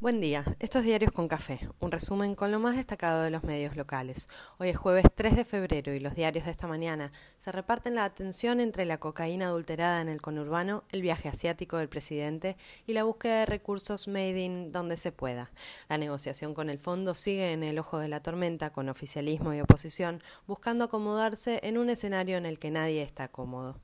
Buen día, estos diarios con café, un resumen con lo más destacado de los medios locales. Hoy es jueves 3 de febrero y los diarios de esta mañana se reparten la atención entre la cocaína adulterada en el conurbano, el viaje asiático del presidente y la búsqueda de recursos made in donde se pueda. La negociación con el fondo sigue en el ojo de la tormenta con oficialismo y oposición, buscando acomodarse en un escenario en el que nadie está cómodo.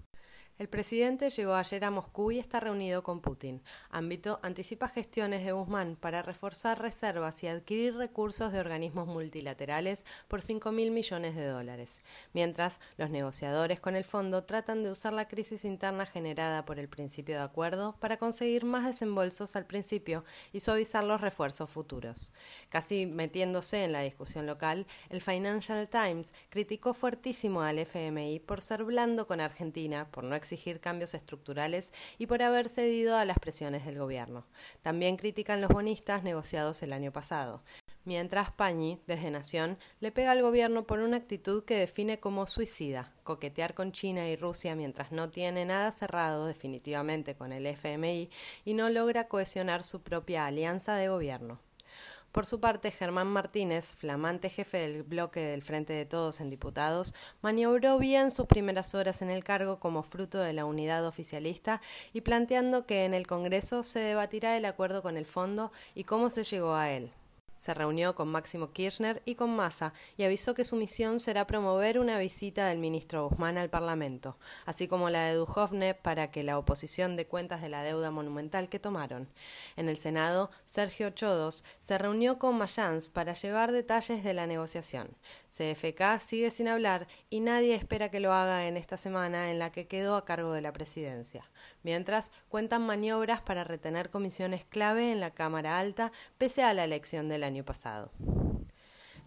El presidente llegó ayer a Moscú y está reunido con Putin. Ámbito anticipa gestiones de Guzmán para reforzar reservas y adquirir recursos de organismos multilaterales por 5 mil millones de dólares. Mientras, los negociadores con el fondo tratan de usar la crisis interna generada por el principio de acuerdo para conseguir más desembolsos al principio y suavizar los refuerzos futuros. Casi metiéndose en la discusión local, el Financial Times criticó fuertísimo al FMI por ser blando con Argentina, por no exigir cambios estructurales y por haber cedido a las presiones del gobierno. También critican los bonistas negociados el año pasado. Mientras Pañi, desde Nación, le pega al gobierno por una actitud que define como suicida, coquetear con China y Rusia mientras no tiene nada cerrado definitivamente con el FMI y no logra cohesionar su propia alianza de gobierno. Por su parte, Germán Martínez, flamante jefe del bloque del Frente de Todos en Diputados, maniobró bien sus primeras horas en el cargo como fruto de la unidad oficialista y planteando que en el Congreso se debatirá el acuerdo con el fondo y cómo se llegó a él. Se reunió con Máximo Kirchner y con Massa y avisó que su misión será promover una visita del ministro Guzmán al Parlamento, así como la de Duhovne para que la oposición dé cuentas de la deuda monumental que tomaron. En el Senado, Sergio Chodos se reunió con Mayans para llevar detalles de la negociación. CFK sigue sin hablar y nadie espera que lo haga en esta semana en la que quedó a cargo de la presidencia. Mientras, cuentan maniobras para retener comisiones clave en la Cámara Alta pese a la elección de la año pasado.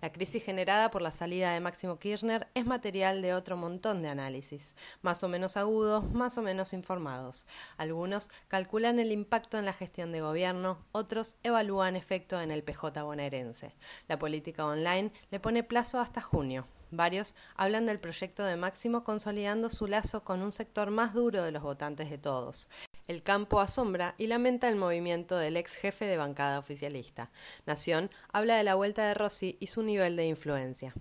La crisis generada por la salida de Máximo Kirchner es material de otro montón de análisis, más o menos agudos, más o menos informados. Algunos calculan el impacto en la gestión de gobierno, otros evalúan efecto en el PJ bonaerense. La política online le pone plazo hasta junio. Varios hablan del proyecto de Máximo consolidando su lazo con un sector más duro de los votantes de todos. El campo asombra y lamenta el movimiento del ex jefe de bancada oficialista. Nación habla de la vuelta de Rossi y su nivel de influencia.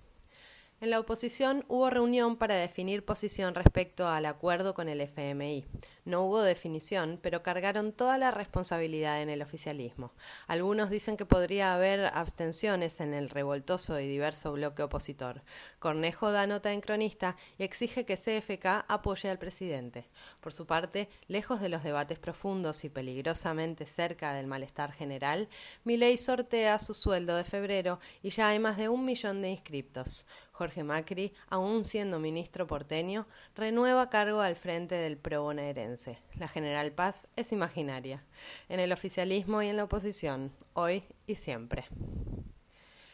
En la oposición hubo reunión para definir posición respecto al acuerdo con el FMI. No hubo definición, pero cargaron toda la responsabilidad en el oficialismo. Algunos dicen que podría haber abstenciones en el revoltoso y diverso bloque opositor. Cornejo da nota en cronista y exige que CFK apoye al presidente. Por su parte, lejos de los debates profundos y peligrosamente cerca del malestar general, Milei sortea su sueldo de febrero y ya hay más de un millón de inscriptos. Jorge Macri, aún siendo ministro porteño, renueva cargo al frente del pro bonaerense. La General Paz es imaginaria, en el oficialismo y en la oposición, hoy y siempre.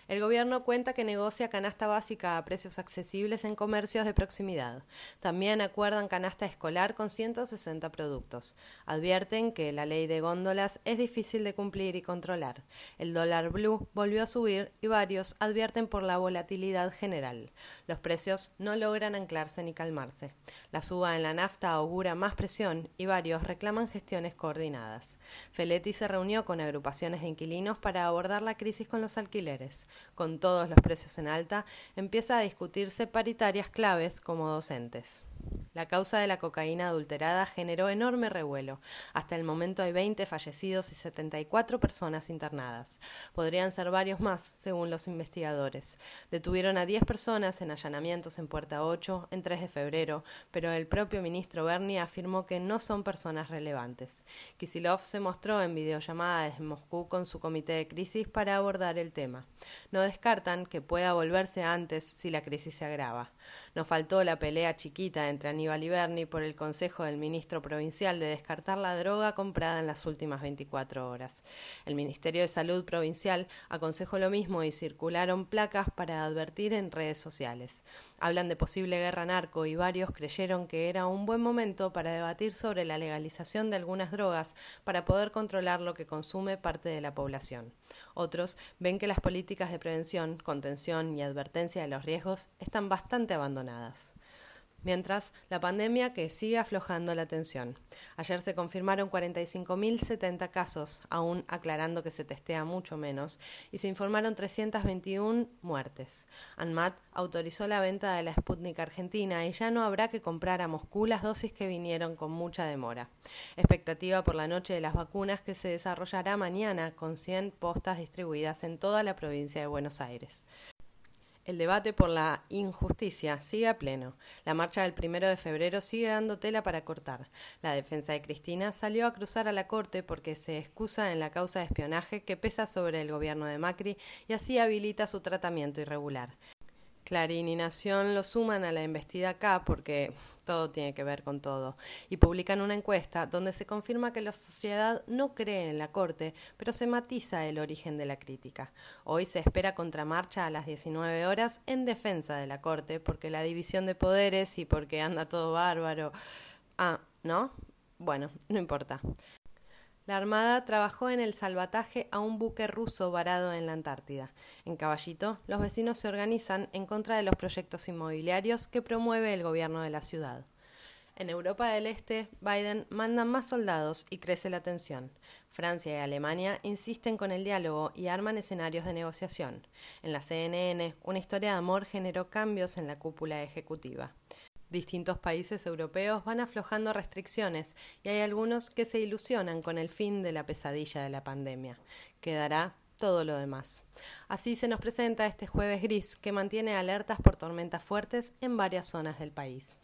El gobierno cuenta que negocia canasta básica a precios accesibles en comercios de proximidad. También acuerdan canasta escolar con 160 productos. Advierten que la ley de góndolas es difícil de cumplir y controlar. El dólar blue volvió a subir y varios advierten por la volatilidad general. Los precios no logran anclarse ni calmarse. La suba en la nafta augura más presión y varios reclaman gestiones coordinadas. Feletti se reunió con agrupaciones de inquilinos para abordar la crisis con los alquileres con todos los precios en alta, empieza a discutirse paritarias claves como docentes. La causa de la cocaína adulterada generó enorme revuelo. Hasta el momento hay 20 fallecidos y 74 personas internadas. Podrían ser varios más, según los investigadores. Detuvieron a 10 personas en allanamientos en Puerta 8 en 3 de febrero, pero el propio ministro Berni afirmó que no son personas relevantes. Kisilov se mostró en videollamada desde Moscú con su comité de crisis para abordar el tema. No descartan que pueda volverse antes si la crisis se agrava. No faltó la pelea chiquita entre Aníbal y Berni por el consejo del ministro provincial de descartar la droga comprada en las últimas 24 horas. El Ministerio de Salud provincial aconsejó lo mismo y circularon placas para advertir en redes sociales. Hablan de posible guerra narco y varios creyeron que era un buen momento para debatir sobre la legalización de algunas drogas para poder controlar lo que consume parte de la población. Otros ven que las políticas de prevención, contención y advertencia de los riesgos están bastante abandonadas. Mientras la pandemia que sigue aflojando la tensión. Ayer se confirmaron 45.070 casos, aún aclarando que se testea mucho menos, y se informaron 321 muertes. ANMAT autorizó la venta de la Sputnik Argentina y ya no habrá que comprar a Moscú las dosis que vinieron con mucha demora. Expectativa por la noche de las vacunas que se desarrollará mañana con 100 postas distribuidas en toda la provincia de Buenos Aires. El debate por la injusticia sigue a pleno. La marcha del primero de febrero sigue dando tela para cortar. La defensa de Cristina salió a cruzar a la corte porque se excusa en la causa de espionaje que pesa sobre el gobierno de Macri y así habilita su tratamiento irregular. Clarín y Nación lo suman a la investida acá porque todo tiene que ver con todo y publican una encuesta donde se confirma que la sociedad no cree en la Corte, pero se matiza el origen de la crítica. Hoy se espera contramarcha a las 19 horas en defensa de la Corte porque la división de poderes y porque anda todo bárbaro. Ah, ¿no? Bueno, no importa. La Armada trabajó en el salvataje a un buque ruso varado en la Antártida. En Caballito, los vecinos se organizan en contra de los proyectos inmobiliarios que promueve el gobierno de la ciudad. En Europa del Este, Biden manda más soldados y crece la tensión. Francia y Alemania insisten con el diálogo y arman escenarios de negociación. En la CNN, una historia de amor generó cambios en la cúpula ejecutiva. Distintos países europeos van aflojando restricciones y hay algunos que se ilusionan con el fin de la pesadilla de la pandemia. Quedará todo lo demás. Así se nos presenta este jueves gris que mantiene alertas por tormentas fuertes en varias zonas del país.